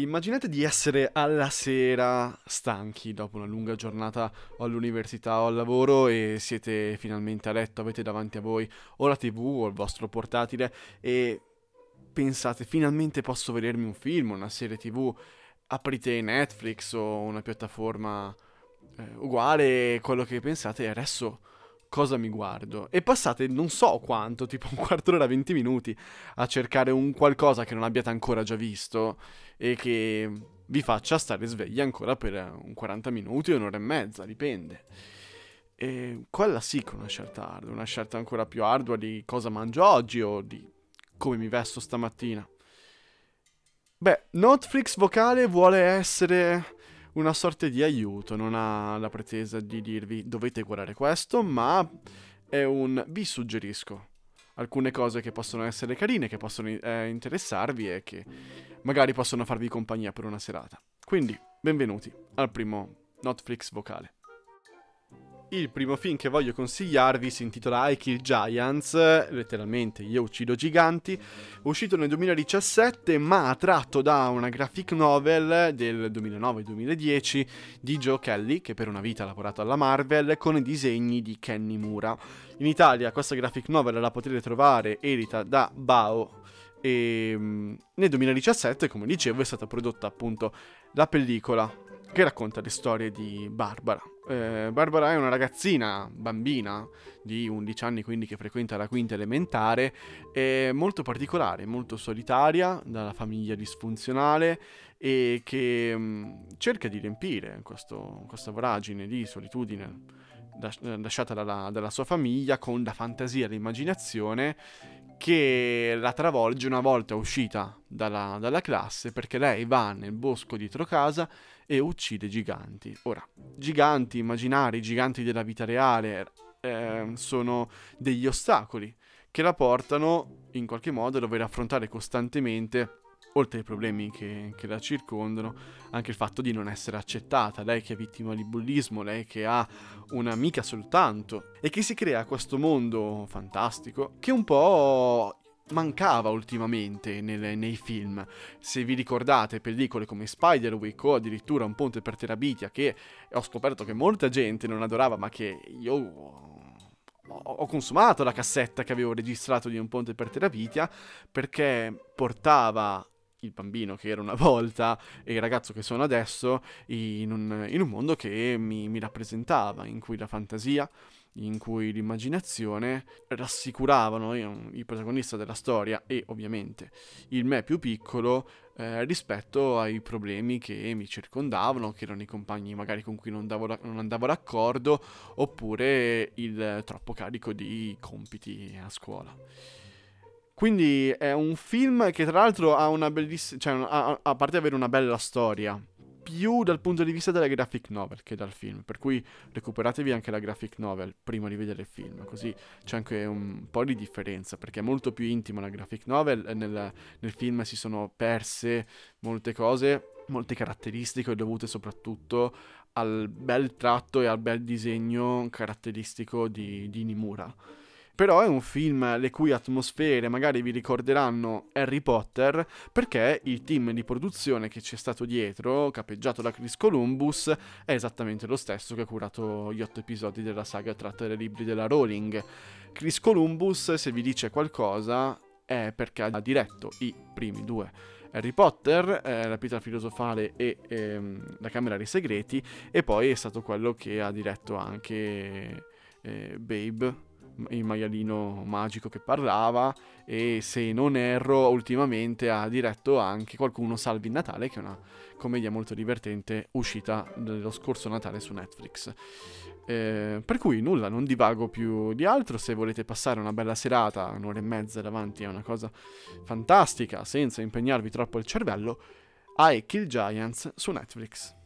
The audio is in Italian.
Immaginate di essere alla sera stanchi dopo una lunga giornata o all'università o al lavoro e siete finalmente a letto, avete davanti a voi o la tv o il vostro portatile e pensate finalmente posso vedermi un film, una serie tv, aprite Netflix o una piattaforma eh, uguale quello che pensate e adesso cosa mi guardo. E passate non so quanto, tipo un quarto d'ora, 20 minuti, a cercare un qualcosa che non abbiate ancora già visto e che vi faccia stare svegli ancora per un 40 minuti un'ora e mezza, dipende. E quella sì che è una scelta ardua, una scelta ancora più ardua di cosa mangio oggi o di come mi vesto stamattina. Beh, Netflix vocale vuole essere una sorta di aiuto, non ha la pretesa di dirvi dovete guardare questo, ma è un vi suggerisco alcune cose che possono essere carine, che possono eh, interessarvi e che magari possono farvi compagnia per una serata. Quindi, benvenuti al primo Netflix vocale. Il primo film che voglio consigliarvi si intitola I Kill Giants, letteralmente Io uccido giganti, uscito nel 2017 ma tratto da una graphic novel del 2009-2010 di Joe Kelly, che per una vita ha lavorato alla Marvel, con i disegni di Kenny Mura. In Italia questa graphic novel la potete trovare edita da Bao e mm, nel 2017, come dicevo, è stata prodotta appunto la pellicola che racconta le storie di Barbara. Eh, Barbara è una ragazzina, bambina, di 11 anni, quindi che frequenta la quinta elementare, è molto particolare, molto solitaria, dalla famiglia disfunzionale e che mm, cerca di riempire questo, questa voragine di solitudine lasciata dalla, dalla sua famiglia con la fantasia e l'immaginazione che la travolge una volta uscita dalla, dalla, classe perché lei va nel bosco dietro casa e uccide giganti. Ora, giganti immaginari, giganti della vita reale, eh, sono degli ostacoli che la portano in qualche modo a dover affrontare costantemente oltre ai problemi che, che, la circondano, anche il fatto di non essere accettata, lei che è vittima di bullismo, lei che ha un'amica soltanto e che si crea questo mondo fantastico che un po' mancava ultimamente nel, nei film. Se vi ricordate pellicole come Spiderwick o addirittura Un ponte per Terabitia che ho scoperto che molta gente non adorava ma che io ho consumato la cassetta che avevo registrato di Un ponte per Terabitia perché portava il bambino che era una volta e il ragazzo che sono adesso in un, in un mondo che mi, mi, rappresentava, in cui la fantasia, in cui l'immaginazione rassicuravano il protagonista della storia e ovviamente il me più piccolo eh, rispetto ai problemi che mi circondavano, che erano i compagni magari con cui non, davo, non andavo d'accordo, oppure il troppo carico di compiti a scuola. Quindi è un film che tra l'altro ha una bellissima... cioè ha, a parte avere una bella storia, più dal punto di vista della graphic novel che dal film, per cui recuperatevi anche la graphic novel prima di vedere il film, così c'è anche un po' di differenza, perché è molto più intima la graphic novel, nel, nel film si sono perse molte cose, molte caratteristiche dovute soprattutto al bel tratto e al bel disegno caratteristico di, di Nimura però è un film le cui atmosfere magari vi ricorderanno Harry Potter perché il team di produzione che c'è stato dietro, capeggiato da Chris Columbus, è esattamente lo stesso che ha curato gli otto episodi della saga tratta dai libri della Rowling. Chris Columbus, se vi dice qualcosa, è perché ha diretto i primi due Harry Potter, eh, La pietra filosofale e ehm, La Camera dei Segreti e poi è stato quello che ha diretto anche eh, Babe il maialino magico che parlava e se non erro ultimamente ha diretto anche Qualcuno salvi il Natale che è una commedia molto divertente uscita lo scorso Natale su Netflix. Eh, per cui nulla, non divago più di altro, se volete passare una bella serata, un'ora e mezza davanti a una cosa fantastica senza impegnarvi troppo il cervello, I Kill Giants su Netflix.